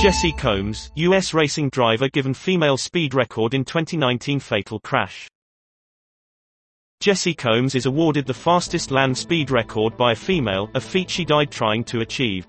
Jessi Combs, U.S. racing driver given female speed record in 2019 fatal crash. Jessi Combs is awarded the fastest land speed record by a female, a feat she died trying to achieve.